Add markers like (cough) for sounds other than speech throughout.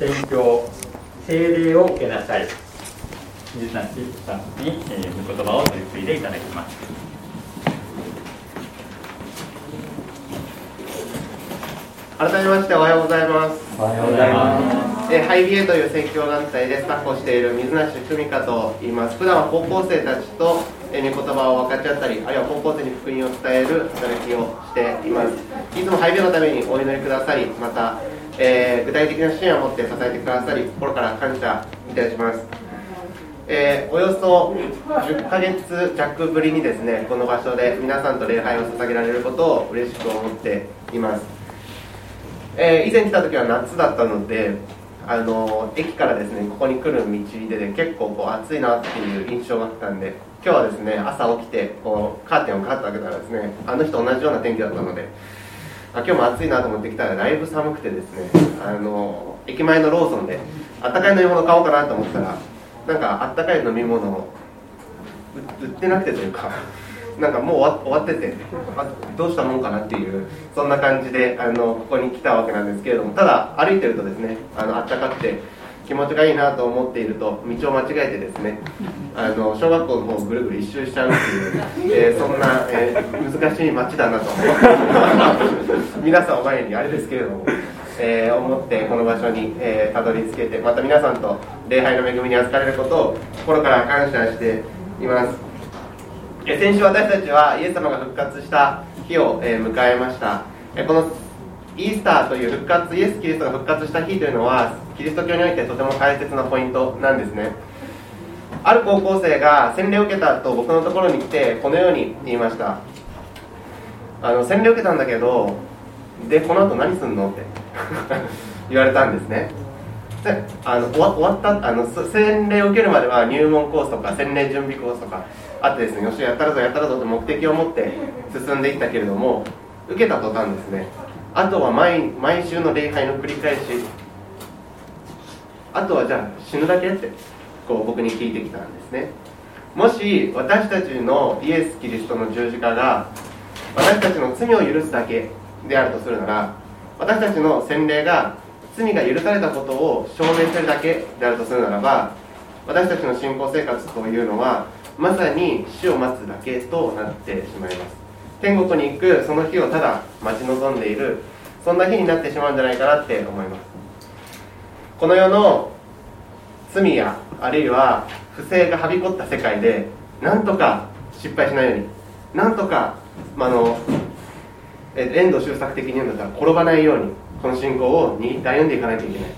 宣教聖霊を受けなさい。水梨さんに、えー、御言葉を取り次いでいただきます。改めましておはようございます。おはようございます。えハイビエという宣教団体でスタッフをしている水梨久美香と言います。普段は高校生たちとえ御言葉を分かち合ったりあるいは高校生に福音を伝える働きをしています。いつもハイビエのためにお祈りくださりまた、えー、具体的な支援を持って支えてくださり心から感謝いたします。えー、およそ10ヶ月弱ぶりにですねこの場所で皆さんと礼拝を捧げられることを嬉しく思っています、えー、以前来た時は夏だったのであの駅からですねここに来る道で、ね、結構こう暑いなっていう印象があったんで今日はですね朝起きてこうカーテンをカッと開けたらですねあの日と同じような天気だったのであ今日も暑いなと思ってきたらだいぶ寒くてですねあの駅前のローソンであったかい飲み物買おうかなと思ったらなんかあったかい飲み物を売ってなくてというか (laughs) なんかもう終わっててあどうしたもんかなっていうそんな感じであのここに来たわけなんですけれどもただ歩いてるとですねあのったかくて気持ちがいいなと思っていると道を間違えてですね (laughs) あの小学校の方をぐるぐる一周しちゃうっていう、(laughs) えー、そんな、えー、難しい街だなと (laughs) 皆さんお前にあれですけれども。えー、思ってこの場所に、えー、たどり着けてまた皆さんと礼拝の恵みに預かれることを心から感謝しています、えー、先週私たちはイエス様が復活した日を、え迎えました、えこのイースターという復活イエス・キリストが復活した日というのはキリスト教においてとても大切なポイントなんですね。ある高校生が洗礼を受けたと僕のところに来てこのように言いました。あの洗礼を受けたんだけどでこの後何すんの？って (laughs) 言われたんですね。であの終わったあの洗礼を受けるまでは入門コースとか洗礼準備コースとかあってですねよしやったらぞやったらぞって目的を持って進んでいったけれども受けた途端ですね。あとは毎毎週の礼拝の繰り返し。あとはじゃあ死ぬだけってこう僕に聞いてきたんですね。もし私たちのイエス・キリストの十字架が私たちの罪を許すだけであるとするなら私たちの洗礼が罪が許されたことを証明してるだけであるとするならば私たちの信仰生活というのはまさに死を待つだけとなってしまいます。天国に行くその日をただ待ち望んでいるそんな日になってしまうんじゃないかなって思います。この世の罪やあるいは不正がはびこった世界でなんとか失敗しないようになんとか、まあの遠藤周作的に言うんだったら転ばないようにこの信仰を握って歩んでいかないといけない、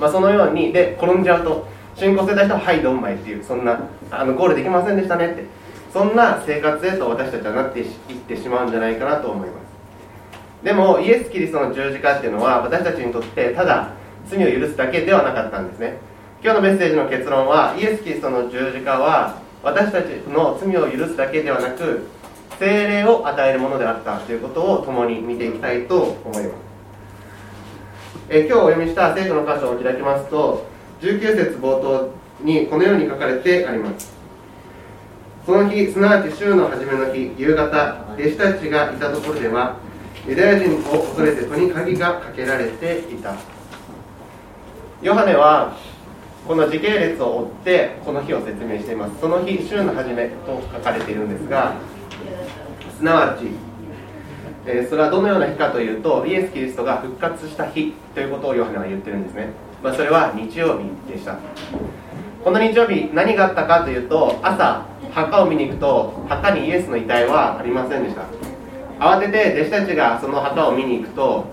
まあ、そのようにで転んじゃうと信仰してた人は「はいどんまい」っていうそんなあのゴールできませんでしたねってそんな生活へと私たちはなっていってしまうんじゃないかなと思います。でもイエス・キリストの十字架っていうのは私たちにとってただ罪を許すだけではなかったんですね。今日のメッセージの結論はイエス・キリストの十字架は私たちの罪を許すだけではなく精霊を与えるものであったということを共に見ていきたいと思います。え今日お読みした聖書の箇所を開きますと19節冒頭にこのように書かれてあります。その日すなわち週の初めの日夕方弟子たちがいたところではユダヤ人を恐れて戸に鍵がかけられていた。ヨハネはこの時系列を追ってこの日を説明しています。その日週の初めと書かれているんですがすなわち、えー、それはどのような日かというとイエス・キリストが復活した日ということをヨハネは言ってるんですね、まあ、それは日曜日でした。この日曜日何があったかというと朝墓を見に行くと墓にイエスの遺体はありませんでした。慌てて弟子たちがその墓を見に行くと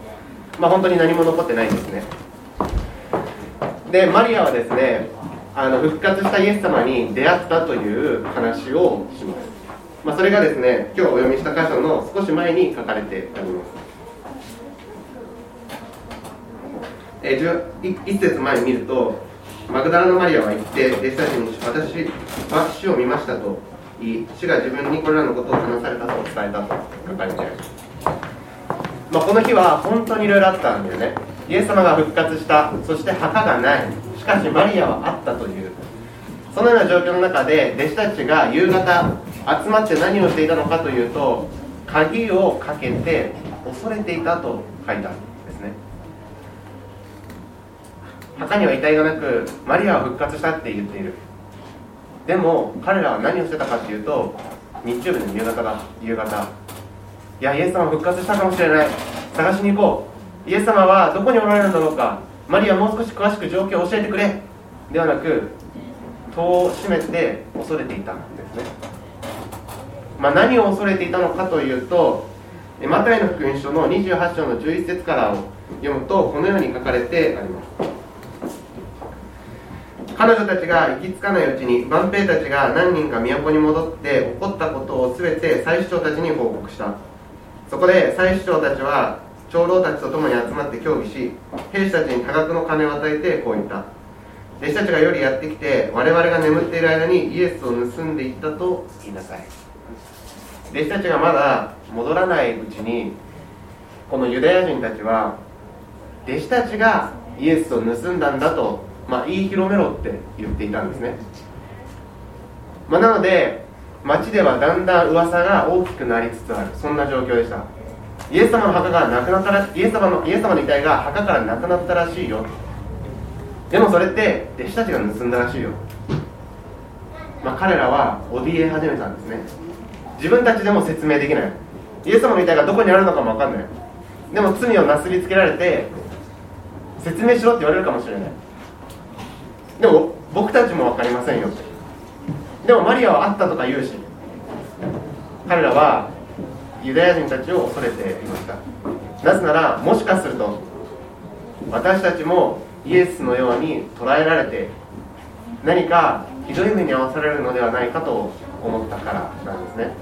まあ本当に何も残ってないんですね。でマリアはですねあの復活したイエス様に出会ったという話をします、まあ、それがですね今日お読みした箇所の少し前に書かれてあります。え1節前に見るとマグダラのマリアは言って弟子たちに私は死を見ましたと言い死が自分にこれらのことを話されたと伝えたと書かれてある、まあ、この日は本当にいろいろあったんだよね。イエス様が復活したそして墓がない。しかしマリアはあったというそのような状況の中で弟子たちが夕方集まって何をしていたのかというと鍵をかけて恐れていたと書いてあるんですね墓には遺体がなくマリアは復活したって言っている。でも彼らは何をしてたかっていうと日曜日の夕方だ夕方。いやイエス様復活したかもしれない。探しに行こう。イエス様はどこにおられるんだろうか。マリアもう少し詳しく状況を教えてくれ。ではなく戸を閉めて恐れていたんですね、まあ、何を恐れていたのかというとマタイの福音書の28章の11節からを読むとこのように書かれてあります。彼女たちが行き着かないうちに万兵たちが何人か都に戻って起こったことを全て祭司長たちに報告した。そこで祭司長たちは長老たちと共に集まって協議し兵士たちに多額の金を与えてこう言った。弟子たちが夜やってきて我々が眠っている間にイエスを盗んでいったと言いなさい。弟子たちがまだ戻らないうちにこのユダヤ人たちは弟子たちがイエスを盗んだんだと、まあ、言い広めろって言っていたんですね、まあ、なので町ではだんだん噂が大きくなりつつある。そんな状況でした。イエス様の墓がなくなったらイエス様のイエス様の遺体が墓からなくなったらしいよ。でもそれって弟子たちが盗んだらしいよ、まあ、彼らは怯え始めたんですね。自分たちでも説明できない。イエス様の遺体がどこにあるのかも分かんない。でも罪をなすりつけられて説明しろって言われるかもしれない。でも僕たちも分かりませんよ。でもマリアは会ったとか言うし彼らはユダヤ人たちを恐れていました。なぜならもしかすると私たちもイエスのように捉えられて何かひどい目に遭わされるのではないかと思ったからなんですね。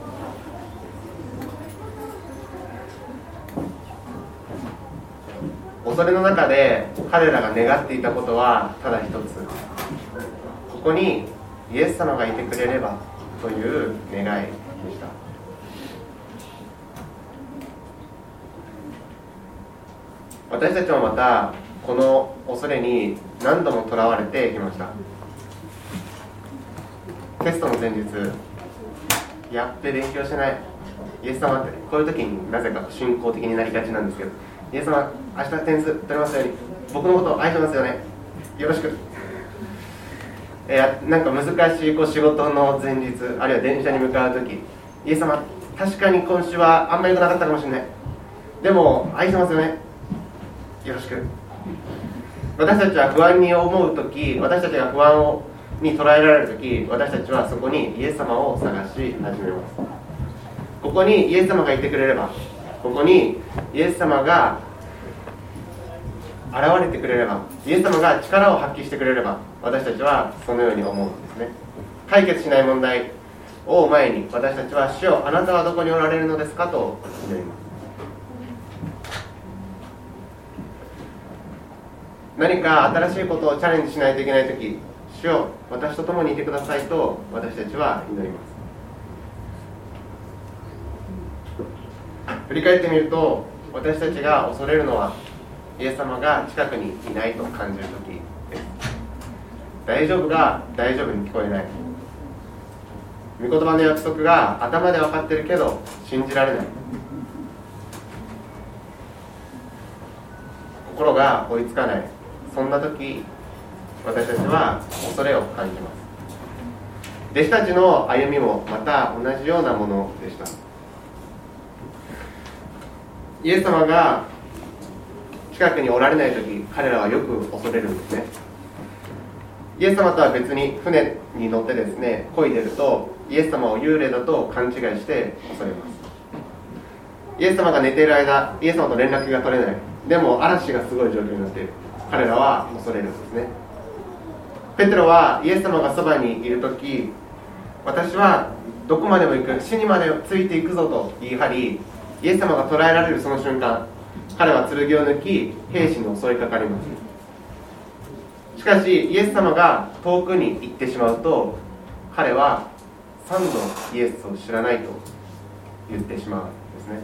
恐れの中で彼らが願っていたことはただ一つ。ここにイエス様がいてくれればという願いでした。私たちもまたこの恐れに何度もとらわれてきました。テストの前日やって勉強しない。イエス様ってこういう時になぜか信仰的になりがちなんですけど。イエス様明日点数取れますように僕のこと愛してますよね？よろしく。えー、なんか難しいこう仕事の前日あるいは電車に向かう時イエス様確かに今週はあんまり良くなかったかもしれない。でも愛してますよね？よろしく。私たちは不安に思う時私たちが不安をに捉えられる時私たちはそこにイエス様を探し始めます。ここにイエス様がいてくれればここにイエス様が現れてくれればイエス様が力を発揮してくれれば私たちはそのように思うんですね。解決しない問題を前に私たちは「主よあなたはどこにおられるのですか?」と祈ります。何か新しいことをチャレンジしないといけない時主よ私と共にいてくださいと私たちは祈ります。振り返ってみると私たちが恐れるのはイエス様が近くにいないと感じる時です。大丈夫が大丈夫に聞こえない。御言葉の約束が頭で分かってるけど信じられない。心が追いつかない。そんな時私たちは恐れを感じます。弟子たちの歩みもまた同じようなものでした。イエス様が近くにおられない時彼らはよく恐れるんですね。イエス様とは別に船に乗ってですね漕いでるとイエス様を幽霊だと勘違いして恐れます。イエス様が寝ている間イエス様と連絡が取れない。でも嵐がすごい状況になっている。彼らは恐れるんですね。ペテロはイエス様がそばにいる時私はどこまでも行く死にまでついていくぞと言い張りイエス様が捕らえられるその瞬間彼は剣を抜き兵士に襲いかかります。しかしイエス様が遠くに行ってしまうと彼は3度イエスを知らないと言ってしまうんですね。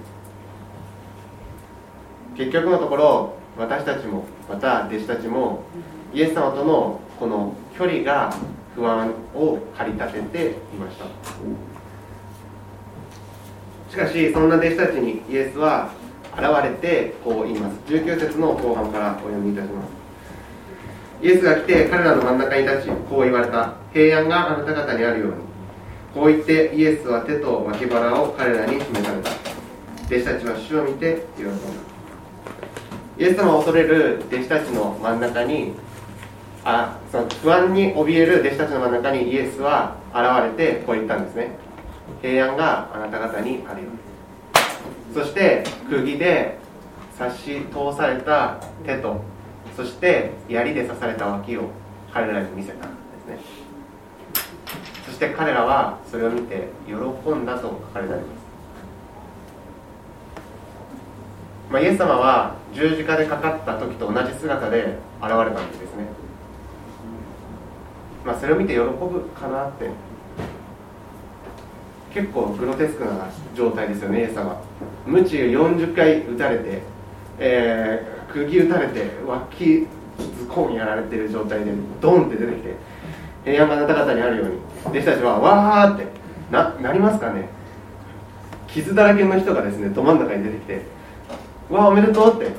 結局のところ私たちもまた弟子たちもイエス様とのこの距離が不安を駆り立てていました。かしそんな弟子たちにイエスは現れてこう言います。19節の後半からお読みいたします。イエスが来て彼らの真ん中に立ちこう言われた。平安があなた方にあるように。こう言ってイエスは手と脇腹を彼らに示された。弟子たちは主を見て喜んだ。イエス様を恐れる弟子たちの真ん中にあその不安に怯える弟子たちの真ん中にイエスは現れてこう言ったんですね。平安があなた方にあるように。そして釘で刺し通された手とそして槍で刺された脇を彼らに見せたんですね。そして彼らはそれを見て喜んだと書かれてあります、まあ、イエス様は十字架でかかった時と同じ姿で現れたんですね。まあそれを見て喜ぶかなって結構グロテスクな状態ですよねイエス様鞭40回打たれて、えー、釘打たれて脇ズコンやられてる状態でドンって出てきて平安があなた方にあるように弟子たちはわーってななりますかね。傷だらけの人がですねど真ん中に出てきてわあおめでとうって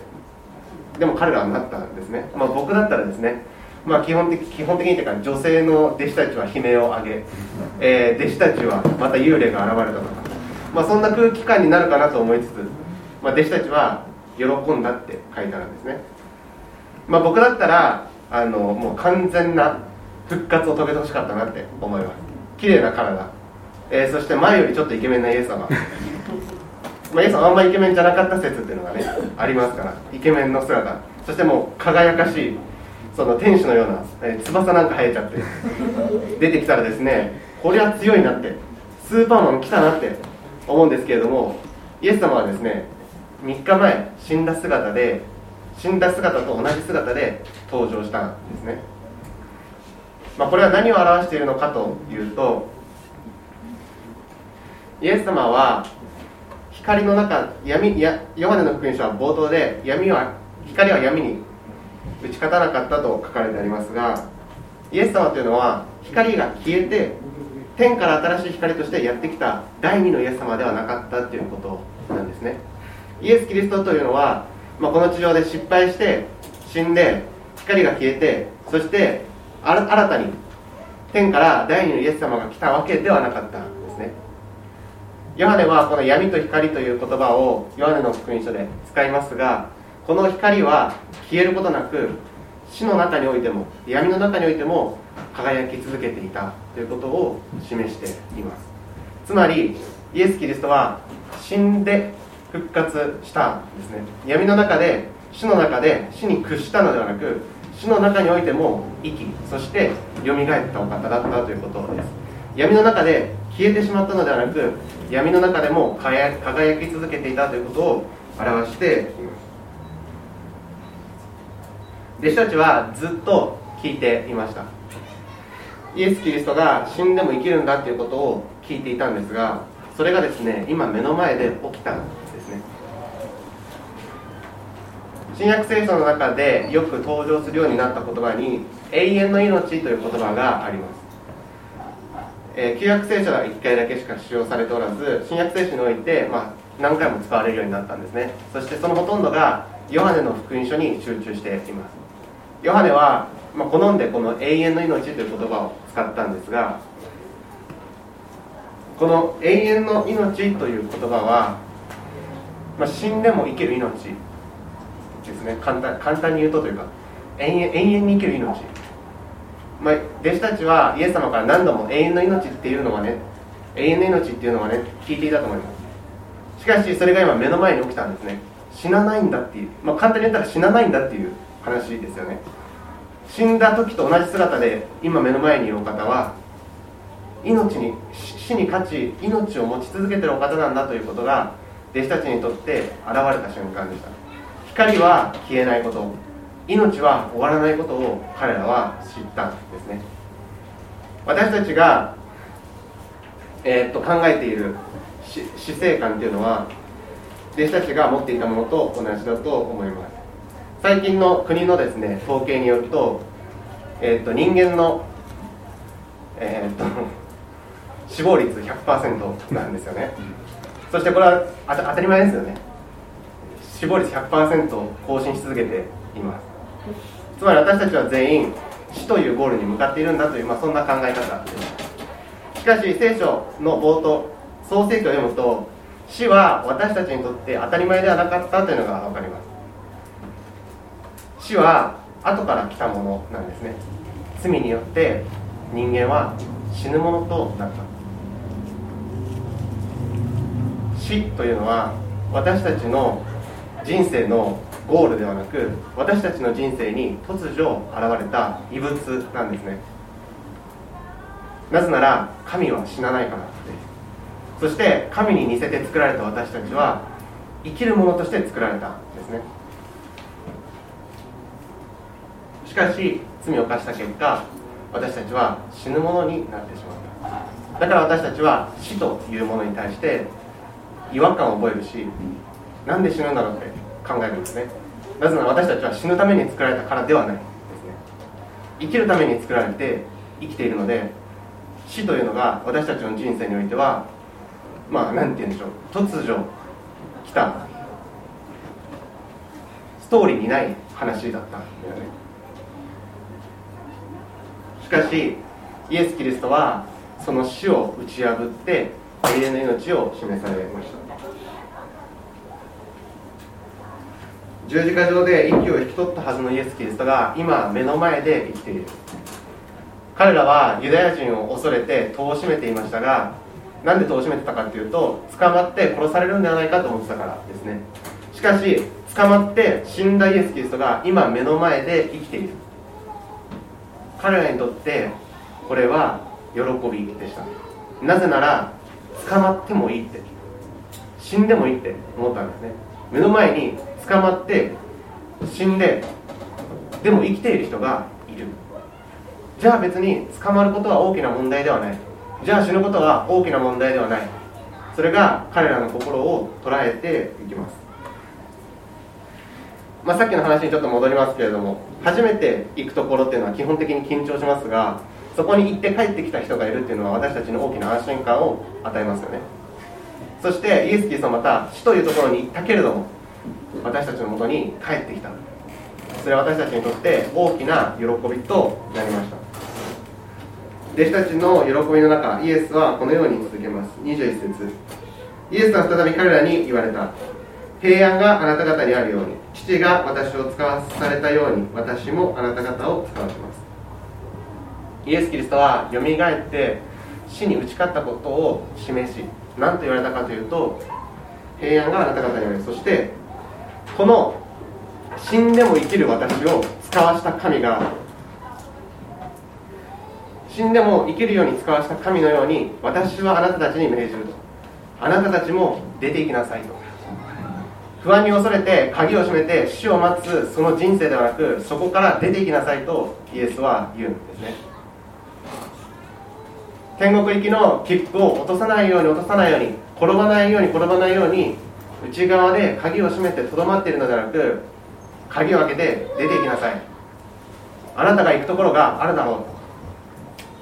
でも彼らはなったんですね、まあ、僕だったらですねまあ、基本的基本的にというか女性の弟子たちは悲鳴を上げ、えー、弟子たちはまた幽霊が現れたとか、まあ、そんな空気感になるかなと思いつつ、まあ、弟子たちは喜んだって書いてあるんですね、まあ、僕だったらあのもう完全な復活を遂げてほしかったなって思います。綺麗な体、えー、そして前よりちょっとイケメンなイエス様。まあ、イエス様あんまイケメンじゃなかった説っていうのがねありますから。イケメンの姿。そしてもう輝かしいその天使のような、えー、翼なんか生えちゃって出てきたらですねこれは強いなってスーパーマン来たなって思うんですけれどもイエス様はですね3日前死んだ姿で死んだ姿と同じ姿で登場したんですね、まあ、これは何を表しているのかというとイエス様は光の中闇やヨハネの福音書は冒頭で闇は光は闇に打ち勝たなかったと書かれてありますがイエス様というのは光が消えて天から新しい光としてやってきた第二のイエス様ではなかったということなんですね。イエス・キリストというのは、まあ、この地上で失敗して死んで光が消えてそして新たに天から第二のイエス様が来たわけではなかったんですね。ヨハネはこの闇と光という言葉をヨハネの福音書で使いますがこの光は消えることなく死の中においても闇の中においても輝き続けていたということを示しています。つまりイエス・キリストは死んで復活したんですね。闇の中で死の中で死に屈したのではなく死の中においても生きそしてよみがえったお方だったということです。闇の中で消えてしまったのではなく闇の中でも輝き続けていたということを表しています弟子たちはずっと聞いていました。イエス・キリストが死んでも生きるんだということを聞いていたんですがそれがですね今目の前で起きたんですね。新約聖書の中でよく登場するようになった言葉に永遠の命という言葉があります、えー、旧約聖書は1回だけしか使用されておらず新約聖書において、まあ、何回も使われるようになったんですね。そしてそのほとんどがヨハネの福音書に集中しています。ヨハネは、まあ、好んでこの永遠の命という言葉を使ったんですがこの永遠の命という言葉は、まあ、死んでも生きる命ですね。簡単簡単に言うとというか永遠永遠に生きる命、まあ、弟子たちはイエス様から何度も永遠の命っていうのはね永遠の命っていうのはね聞いていたと思います。しかしそれが今目の前に起きたんですね。死なないんだっていう、まあ、簡単に言ったら死なないんだっていう。話ですよね。死んだ時と同じ姿で今目の前にいるお方は命に死に勝ち命を持ち続けてるお方なんだということが弟子たちにとって現れた瞬間でした。光は消えないこと命は終わらないことを彼らは知ったんですね。私たちが、えー、っと考えている死生観っていうのは弟子たちが持っていたものと同じだと思います。最近の国のですね統計によると,、えーと、人間の、えーと、(laughs) 死亡率100%なんですよね。そしてこれは当たり前ですよね。死亡率100%更新し続けています。つまり私たちは全員死というゴールに向かっているんだという、まあ、そんな考え方です。しかし聖書の冒頭創世記を読むと死は私たちにとって当たり前ではなかったというのが分かります死は後から来たものなんですね。罪によって人間は死ぬものとなった。死というのは私たちの人生のゴールではなく私たちの人生に突如現れた異物なんですね。なぜなら神は死なないからです。そして神に似せて作られた私たちは生きるものとして作られたんですねしかし罪を犯した結果私たちは死ぬものになってしまっただから私たちは死というものに対して違和感を覚えるしなんで死ぬんだろうって考えるんですね。なぜなら私たちは死ぬために作られたからではないですね。生きるために作られて生きているので死というのが私たちの人生においてはまあ何て言うんでしょう。突如来たストーリーにない話だったんだよね。しかしイエス・キリストはその死を打ち破って永遠の命を示されました。十字架上で息を引き取ったはずのイエス・キリストが今目の前で生きている。彼らはユダヤ人を恐れて戸を閉めていましたがなんで戸を閉めてたかっていうと捕まって殺されるんではないかと思ってたからですね。しかし捕まって死んだイエス・キリストが今目の前で生きている。彼らにとってこれは喜びでした。なぜなら捕まってもいいって。死んでもいいって思ったんですね。目の前に捕まって死んででも生きている人がいる。じゃあ別に捕まることは大きな問題ではない。じゃあ死ぬことは大きな問題ではない。それが彼らの心を捉えていきます、まあ、さっきの話にちょっと戻りますけれども初めて行くところっていうのは基本的に緊張しますがそこに行って帰ってきた人がいるっていうのは私たちの大きな安心感を与えますよね。そしてイエス・キリストはまた死というところに行ったけれども私たちのもとに帰ってきた。それは私たちにとって大きな喜びとなりました。弟子たちの喜びの中イエスはこのように続けます。21節。イエスは再び彼らに言われた。平安があなた方にあるように。父が私を使わされたように私もあなた方を使わせます。イエス・キリストはよみがえって死に打ち勝ったことを示し何と言われたかというと平安があなた方にあるそしてこの死んでも生きる私を使わした神が死んでも生きるように使わした神のように私はあなたたちに命じると。あなたたちも出て行きなさいと。不安に恐れて鍵を閉めて死を待つその人生ではなくそこから出て行きなさいとイエスは言うんですね。天国行きの切符を落とさないように落とさないように転ばないように転ばないように内側で鍵を閉めてとどまっているのではなく鍵を開けて出て行きなさい。あなたが行くところがあるだろ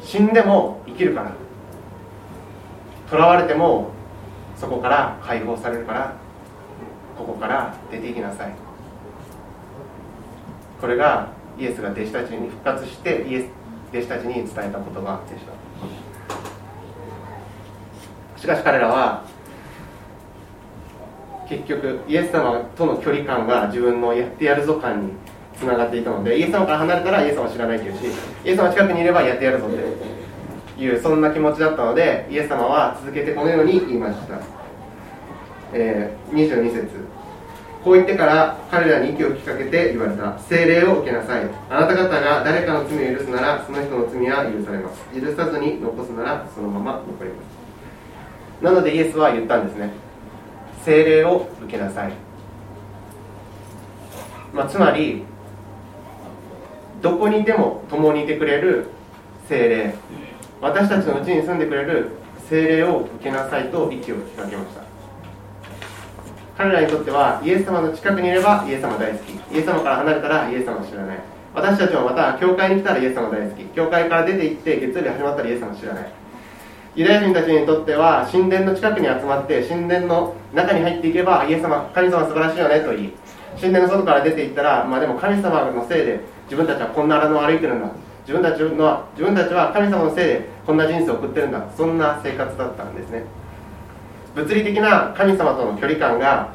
う死んでも生きるから。囚われてもそこから解放されるから。ここから出て行きなさい。これがイエスが弟子たちに復活してイエス弟子たちに伝えた言葉でしたしかし彼らは結局イエス様との距離感が自分のやってやるぞ感につながっていたのでイエス様から離れたらイエス様は知らないというしイエス様近くにいればやってやるぞっていうそんな気持ちだったのでイエス様は続けてこのように言いました、えー、22節。こう言ってから彼らに息を吹きかけて言われた。精霊を受けなさい。あなた方が誰かの罪を許すならその人の罪は許されます。許さずに残すならそのまま残ります。なのでイエスは言ったんですね。精霊を受けなさい、まあ、つまりどこにいても共にいてくれる精霊。私たちのうちに住んでくれる精霊を受けなさいと息を吹きかけました。彼らにとってはイエス様の近くにいればイエス様大好き。イエス様から離れたらイエス様を知らない。私たちもまた教会に来たらイエス様大好き。教会から出て行って月曜日始まったらイエス様を知らない。ユダヤ人たちにとっては神殿の近くに集まって神殿の中に入っていけばイエス様神様素晴らしいよねと言い神殿の外から出ていったら、まあ、でも神様のせいで自分たちはこんな荒野を歩いてるんだ。自分たちの自分たちは神様のせいでこんな人生を送ってるんだ。そんな生活だったんですね。物理的な神様との距離感が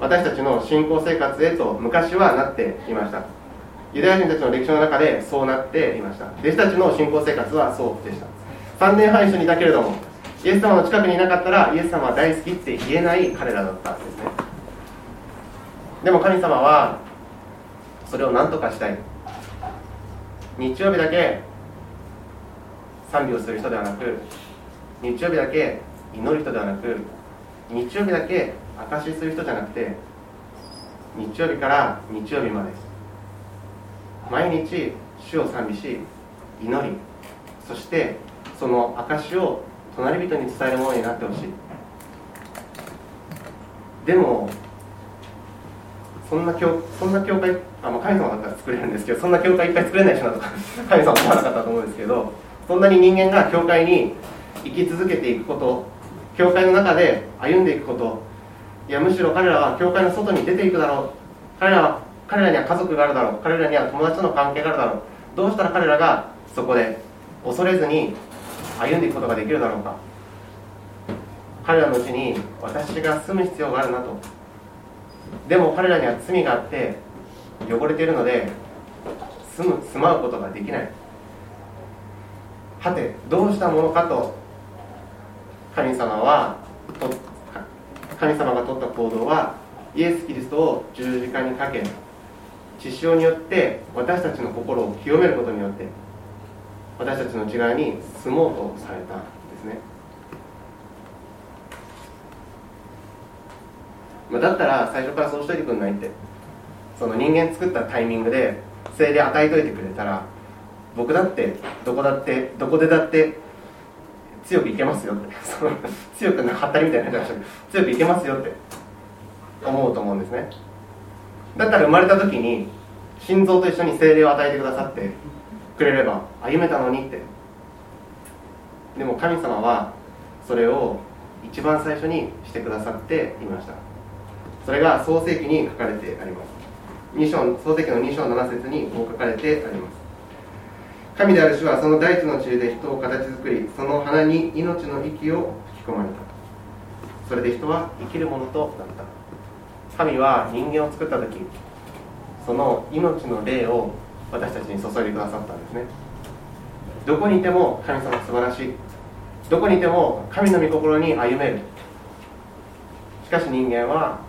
私たちの信仰生活へと昔はなっていました。ユダヤ人たちの歴史の中でそうなっていました。弟子たちの信仰生活はそうでした。3年半一緒にいたけれどもイエス様の近くにいなかったらイエス様は大好きって言えない彼らだったんですね。でも神様はそれを何とかしたい。日曜日だけ賛美をする人ではなく日曜日だけ祈る人ではなく日曜日だけ証しする人じゃなくて日曜日から日曜日まで。毎日主を賛美し祈り。そしてその証を隣人に伝えるものになってほしい。でもそんな教そんな教会あ、まあ、神様だったら作れるんですけどそんな教会いっぱい作れないしなとか神様思わなかったと思うんですけどそんなに人間が教会に生き続けていくこと教会の中で歩んでいくこと。いやむしろ彼らは教会の外に出ていくだろう。彼らは彼らには家族があるだろう。彼らには友達との関係があるだろう。どうしたら彼らがそこで恐れずに歩んでいくことができるだろうか。彼らのうちに私が住む必要があるなと。でも彼らには罪があって汚れているので住む住まうことができない。はてどうしたものかと神様は神様が取った行動はイエス・キリストを十字架にかけ血潮によって私たちの心を清めることによって私たちの内側に住もうとされたんですね、まあ、だったら最初からそうしといてくんないって。その人間作ったタイミングで精霊与えといてくれたら僕だってどこだってどこでだって強くいけますよって。(laughs) その強くはったりみたいな話強くいけますよって。思うと思うんですね。だったら生まれた時に心臓と一緒に精霊を与えてくださってくれれば歩めたのにって。でも神様はそれを一番最初にしてくださっていました。それが創世記に書かれてあります。2章創世記の2章7節にこう書かれてあります。神である主はその大地の地で人を形作りその花に命の息を吹き込まれた。それで人は生きるものとなった。神は人間を作った時その命の霊を私たちに注いでくださったんですね。どこにいても神様素晴らしい。どこにいても神の御心に歩める。しかし人間は、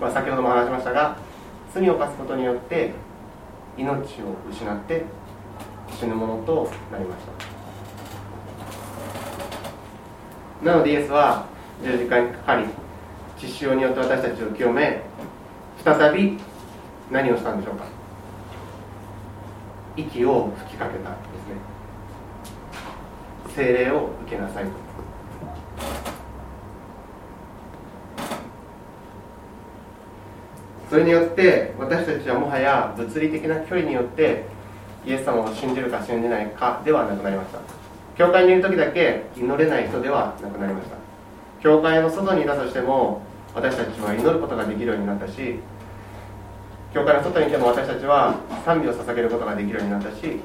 まあ、先ほども話しましたが罪を犯すことによって命を失って死ぬものとなりました。なのでイエスは十字架にかかり血潮によって私たちを清め再び何をしたんでしょうか。息を吹きかけたんですね。精霊を受けなさいそれによって私たちはもはや物理的な距離によってイエス様を信じるか信じないかではなくなりました。教会にいる時だけ祈れない人ではなくなりました。教会の外にいたとしても私たちは祈ることができるようになったし教会の外にいても私たちは賛美を捧げることができるようになったし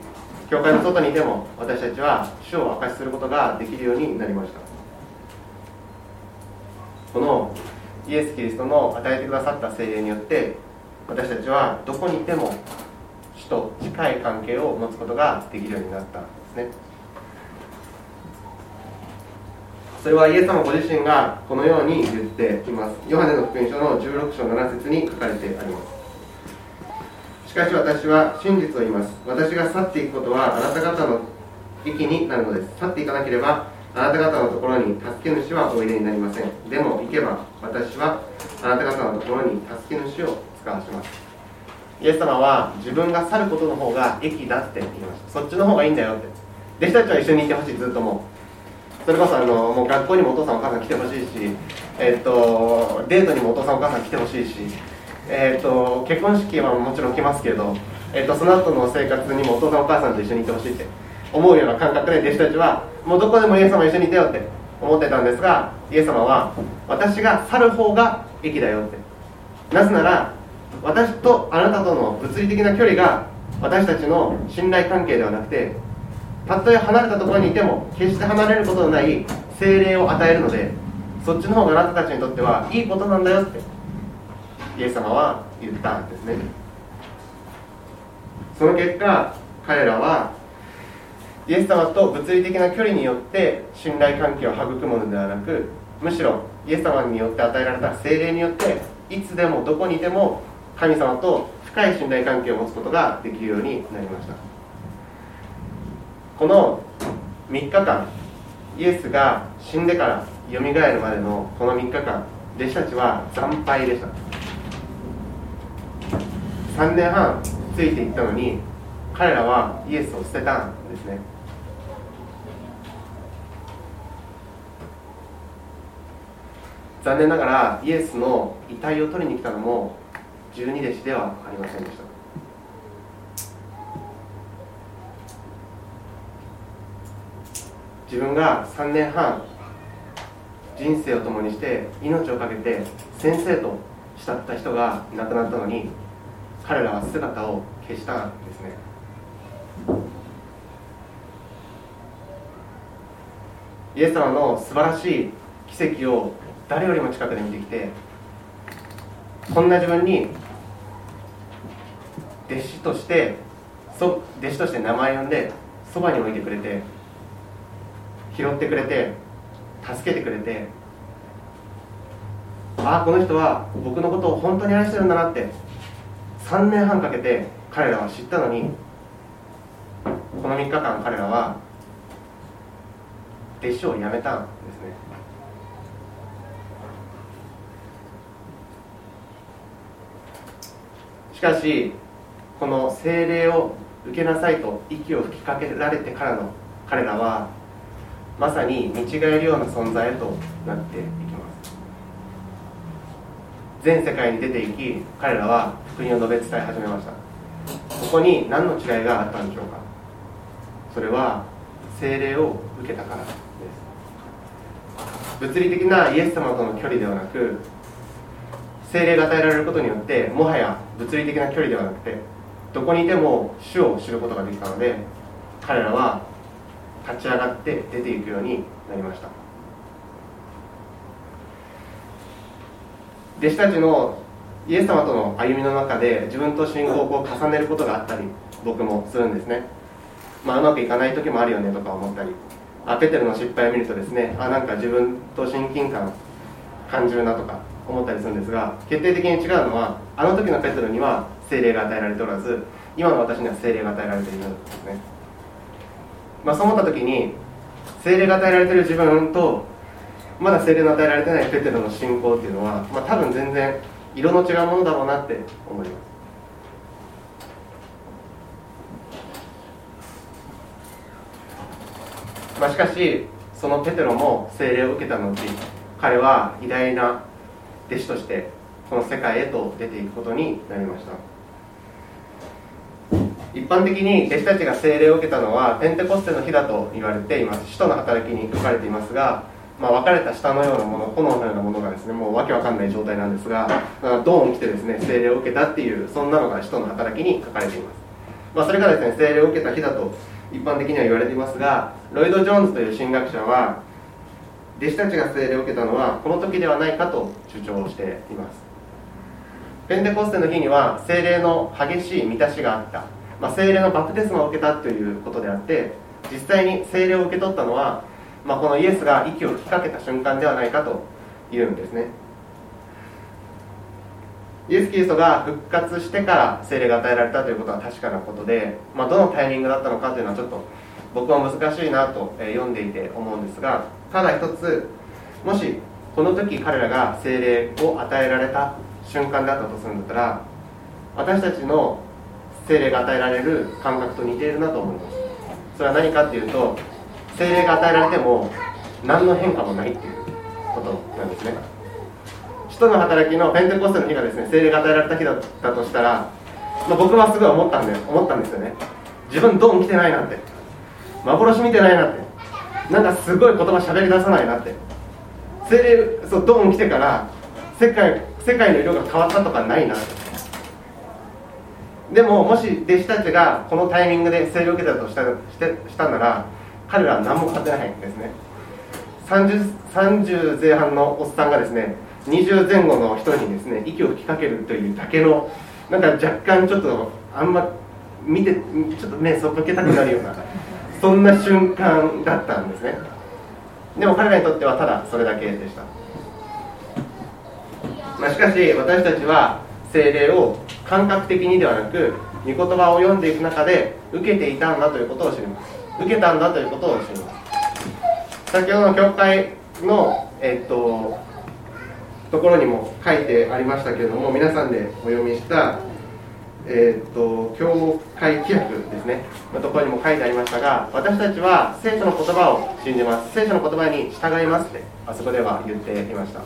教会の外にいても私たちは主を明かしすることができるようになりました。このイエス・キリストの与えてくださった精霊によって私たちはどこにいても主と近い関係を持つことができるようになったんですね。それはイエス様ご自身がこのように言っています。ヨハネの福音書の16章7節に書かれてあります。しかし私は真実を言います。私が去っていくことはあなた方の益になるのです。去っていかなければあなた方のところに助け主はおいでになりません。でも行けば私はあなた方のところに助け主を使わします。イエス様は自分が去ることの方が益だって言いました。そっちの方がいいんだよって。弟子たちは一緒にいてほしいずっともう。それこそあのもう学校にもお父さんお母さん来てほしいし、え、っとデートにもお父さんお母さん来てほしいし、え、っと結婚式はもちろん来ますけど、え、っとその後の生活にもお父さんお母さんと一緒にいてほしいって。思うような感覚で弟子たちはもうどこでもイエス様一緒にいてよって。思ってたんですがイエス様は私が去る方が益だよって。なぜなら私とあなたとの物理的な距離が私たちの信頼関係ではなくてたとえ離れたところにいても決して離れることのない精霊を与えるのでそっちの方があなたたちにとってはいいことなんだよってイエス様は言ったんですね。その結果彼らはイエス様と物理的な距離によって信頼関係を育むのではなくむしろイエス様によって与えられた精霊によっていつでもどこにいても神様と深い信頼関係を持つことができるようになりました。この3日間イエスが死んでからよみがえるまでのこの3日間弟子たちは惨敗でした。3年半ついていったのに彼らはイエスを捨てたんですね。残念ながらイエスの遺体を取りに来たのも十二弟子ではありませんでした。自分が3年半人生を共にして命を懸けて先生と慕った人が亡くなったのに彼らは姿を消したんですね。イエス様の素晴らしい奇跡を誰よりも近くで見てきてこんな自分に弟子としてそ弟子として名前を呼んでそばに置いてくれて拾ってくれて助けてくれてああこの人は僕のことを本当に愛してるんだなって3年半かけて彼らは知ったのにこの3日間彼らは弟子を辞めたんですね。しかしこの精霊を受けなさいと息を吹きかけられてからの彼らはまさに見違えるような存在へとなっていきます。全世界に出ていき彼らは福音を述べ伝え始めました。ここに何の違いがあったんでしょうか。それは精霊を受けたからです。物理的なイエス様との距離ではなく精霊が与えられることによってもはや物理的な距離ではなくてどこにいても主を知ることができたので彼らは立ち上がって出ていくようになりました。弟子たちのイエス様との歩みの中で自分と信仰を重ねることがあったり僕もするんですね。まあうまくいかない時もあるよねとか思ったりあペテルの失敗を見るとですねあなんか自分と親近感感じるなとか思ったりするんですが決定的に違うのはあの時のペテルには精霊が与えられておらず今の私には精霊が与えられているんですね。まあそう思った時に精霊が与えられている自分とまだ精霊の与えられてないペテルの信仰っていうのは、まあ、多分全然色の違うものだろうなって思います。まあ、しかしそのペテロも聖霊を受けた後彼は偉大な弟子としてこの世界へと出ていくことになりました。一般的に弟子たちが聖霊を受けたのはペンテコステの日だと言われています。使徒の働きに書かれていますが、まあ、分かれた下のようなもの炎のようなものがですねもうわけわかんない状態なんですがドーン来てですね聖霊を受けたっていうそんなのが使徒の働きに書かれています、まあ、それがですね聖霊を受けた日だと一般的には言われていますがロイド・ジョーンズという神学者は弟子たちが聖霊を受けたのはこの時ではないかと主張しています。ペンテコステの日には聖霊の激しい満たしがあった、まあ、聖霊のバプテスマを受けたということであって実際に聖霊を受け取ったのは、まあ、このイエスが息を吹きかけた瞬間ではないかというんですね。イエス・キリストが復活してから聖霊が与えられたということは確かなことで、まあ、どのタイミングだったのかというのはちょっと僕は難しいなと読んでいて思うんですがただ一つもしこの時彼らが聖霊を与えられた瞬間だったとするんだったら私たちの聖霊が与えられる感覚と似ているなと思います。それは何かっていうと聖霊が与えられても何の変化もないっていうことなんですね。使徒の働きのペンテコステの日がですね聖霊が与えられた日だったとしたら、ま、僕はすごい思ったんで思ったんですよね。自分ドン来てないなって。幻見てないなって。なんかすごい言葉喋り出さないなって。精霊そうドン来てから世界世界の色が変わったとかないなって。でももし弟子たちがこのタイミングで聖霊を受けたとしたしてしたなら彼らは何も勝てないんですね。30, 30前半のおっさんがですね20前後の人にですね息を吹きかけるというだけのなんか若干ちょっとあんま見てちょっと目そっけたくなるような (laughs) そんな瞬間だったんですね。でも彼らにとってはただそれだけでした、まあ、しかし私たちは精霊を感覚的にではなく御言葉を読んでいく中で受けていたんだということを知ります。受けたんだということを知ります。先ほどの教会の、えっとところにも書いてありましたけれども皆さんでお読みしたえーと、教会規約ですね。のところにも書いてありましたが私たちは聖書の言葉を信じます。聖書の言葉に従いますってあそこでは言っていました。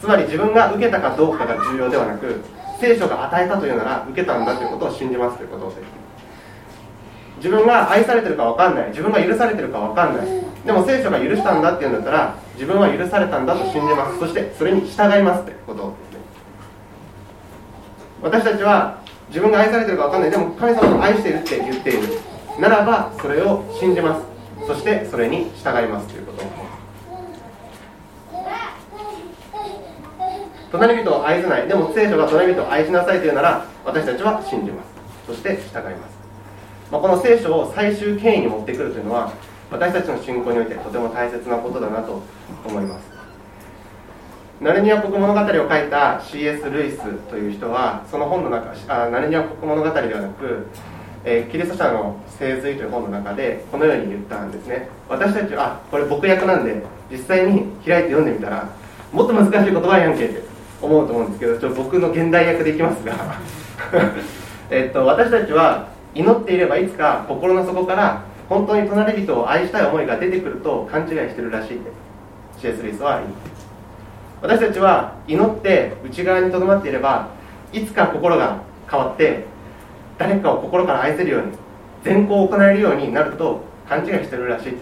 つまり自分が受けたかどうかが重要ではなく聖書が与えたというなら受けたんだということを信じますということです自分が愛されてるか分かんない。自分が許されてるか分かんない。でも聖書が許したんだっていうんだったら自分は許されたんだと信じます。そしてそれに従いますということですね私たちは自分が愛されてるか分かんない。でも神様を愛しているって言っている。ならばそれを信じます。そしてそれに従いますということ隣人を愛せない。でも聖書が隣人を愛しなさいというなら私たちは信じます。そして従います、まあ、この聖書を最終権威に持ってくるというのは私たちの信仰においてとても大切なことだなと思います。ナルニア国物語を書いた C.S. ルイスという人はその本の中あナルニア国物語ではなく、えー、キリスト者の聖髄という本の中でこのように言ったんですね。私たちはあこれ僕役なんで実際に開いて読んでみたらもっと難しい言葉やんけって。思うと思うんですけどちょっと僕の現代訳でいきますが。(laughs) えっと私たちは祈っていればいつか心の底から本当に隣人を愛したい思いが出てくると勘違いしてるらしい。って C.S. ルイスは私たちは祈って内側にとどまっていればいつか心が変わって誰かを心から愛せるように善行を行えるようになると勘違いしてるらしい。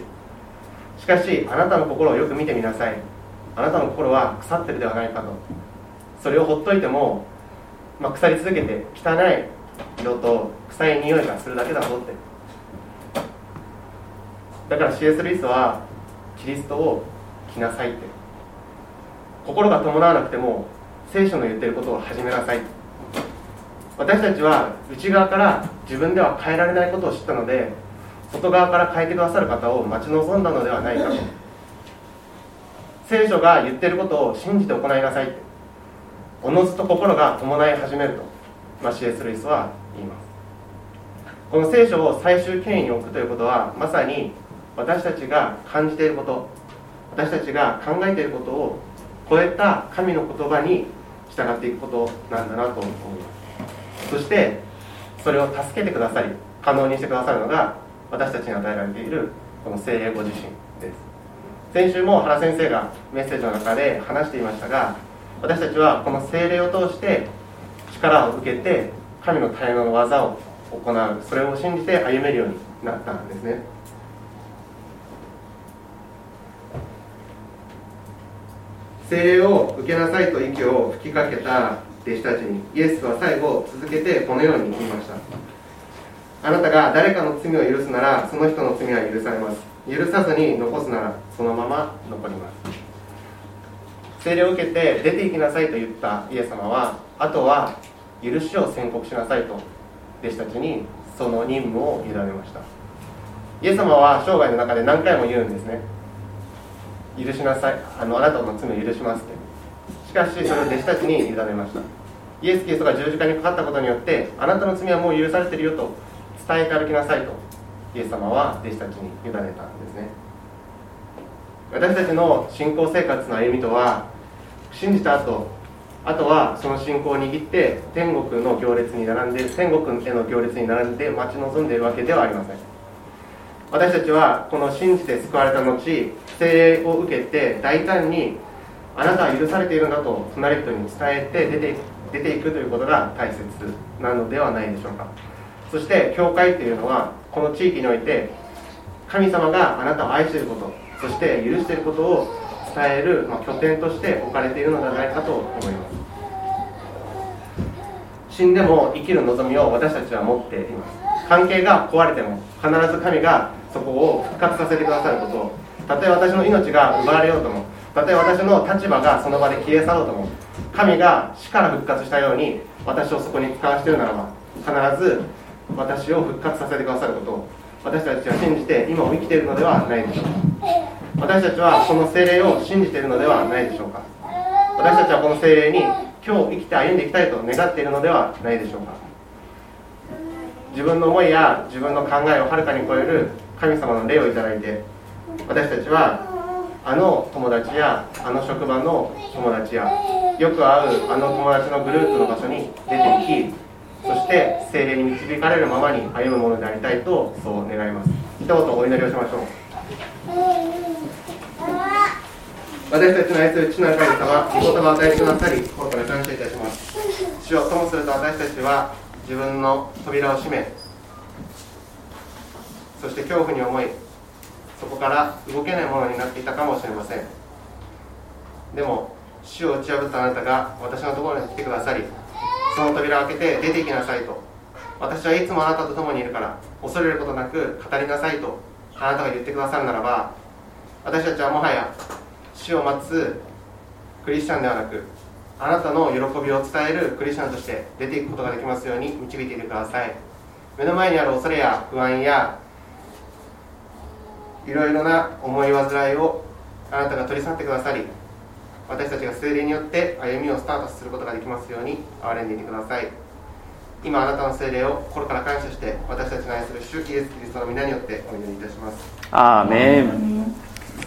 しかしあなたの心をよく見てみなさい。あなたの心は腐ってるではないかと。それをほっといても、まあ、腐り続けて汚い色と臭い匂いがするだけだぞって。だから C.S. ルイスはキリストを着なさいって。心が伴わなくても聖書の言ってることを始めなさい。私たちは内側から自分では変えられないことを知ったので外側から変えてくださる方を待ち望んだのではないかと。聖書が言ってることを信じて行いなさいおのずと心が伴い始めると、まあ、C.S. ルイスは言いますこの聖書を最終権威に置くということはまさに私たちが感じていること私たちが考えていることを超えた神の言葉に従っていくことなんだなと思いますそしてそれを助けてくださり可能にしてくださるのが私たちに与えられているこの精霊ご自身です先週も原先生がメッセージの中で話していましたが私たちはこの精霊を通して力を受けて神の大能の技を行うそれを信じて歩めるようになったんですね。精霊を受けなさいと息を吹きかけた弟子たちにイエスは最後続けてこのように言いました。あなたが誰かの罪を許すならその人の罪は許されます。許さずに残すならそのまま残ります。霊を受けて出て行きなさいと言ったイエス様はあとは許しを宣告しなさいと弟子たちにその任務を委ねました。イエス様は生涯の中で何回も言うんですね。許しなさい。あのあなたの罪を許しますって。しかしそれを弟子たちに委ねました。イエス・キリストが十字架にかかったことによってあなたの罪はもう許されてるよと伝えて歩きなさいとイエス様は弟子たちに委ねたんですね。私たちの信仰生活の歩みとは信じた後あとはその信仰を握って天国の行列に並んで天国への行列に並んで待ち望んでいるわけではありません。私たちはこの信じて救われた後聖霊を受けて大胆にあなたは許されているんだと隣人に伝えて出て出ていくということが大切なのではないでしょうか。そして教会というのはこの地域において神様があなたを愛していることそして許していることを伝える、まあ、拠点として置かれているのではないかと思います。死んでも生きる望みを私たちは持っています。関係が壊れても必ず神がそこを復活させてくださることをたとえ私の命が奪われようともたとえ私の立場がその場で消え去ろうとも神が死から復活したように私をそこに使わしているならば必ず私を復活させてくださることを私たちは信じて今を生きているのではないでしょうか。私たちはこの精霊を信じているのではないでしょうか。私たちはこの精霊に今日生きて歩んでいきたいと願っているのではないでしょうか。自分の思いや自分の考えをはるかに超える神様の霊をいただいて私たちはあの友達やあの職場の友達やよく会うあの友達のグループの場所に出ていきそして精霊に導かれるままに歩むものでありたいとそう願います。一言お祈りをしましょう。私たちの愛する父なる神様御言葉を与えてくださり心から感謝いたします主をともすると私たちは自分の扉を閉めそして恐怖に思いそこから動けないものになっていたかもしれません。でも主を打ち破ったあなたが私のところに来てくださりその扉を開けて出て行きなさいと私はいつもあなたと共にいるから恐れることなく語りなさいと。あなたが言ってくださるならば私たちはもはや死を待つクリスチャンではなくあなたの喜びを伝えるクリスチャンとして出ていくことができますように導いていてください。目の前にある恐れや不安やいろいろな思い煩いをあなたが取り去ってくださり私たちが精霊によって歩みをスタートすることができますように憐れんでいてください。今あなたの精霊を心から感謝して私たちの愛する主イエス・キリストの皆によってお祈りいたします。アーメン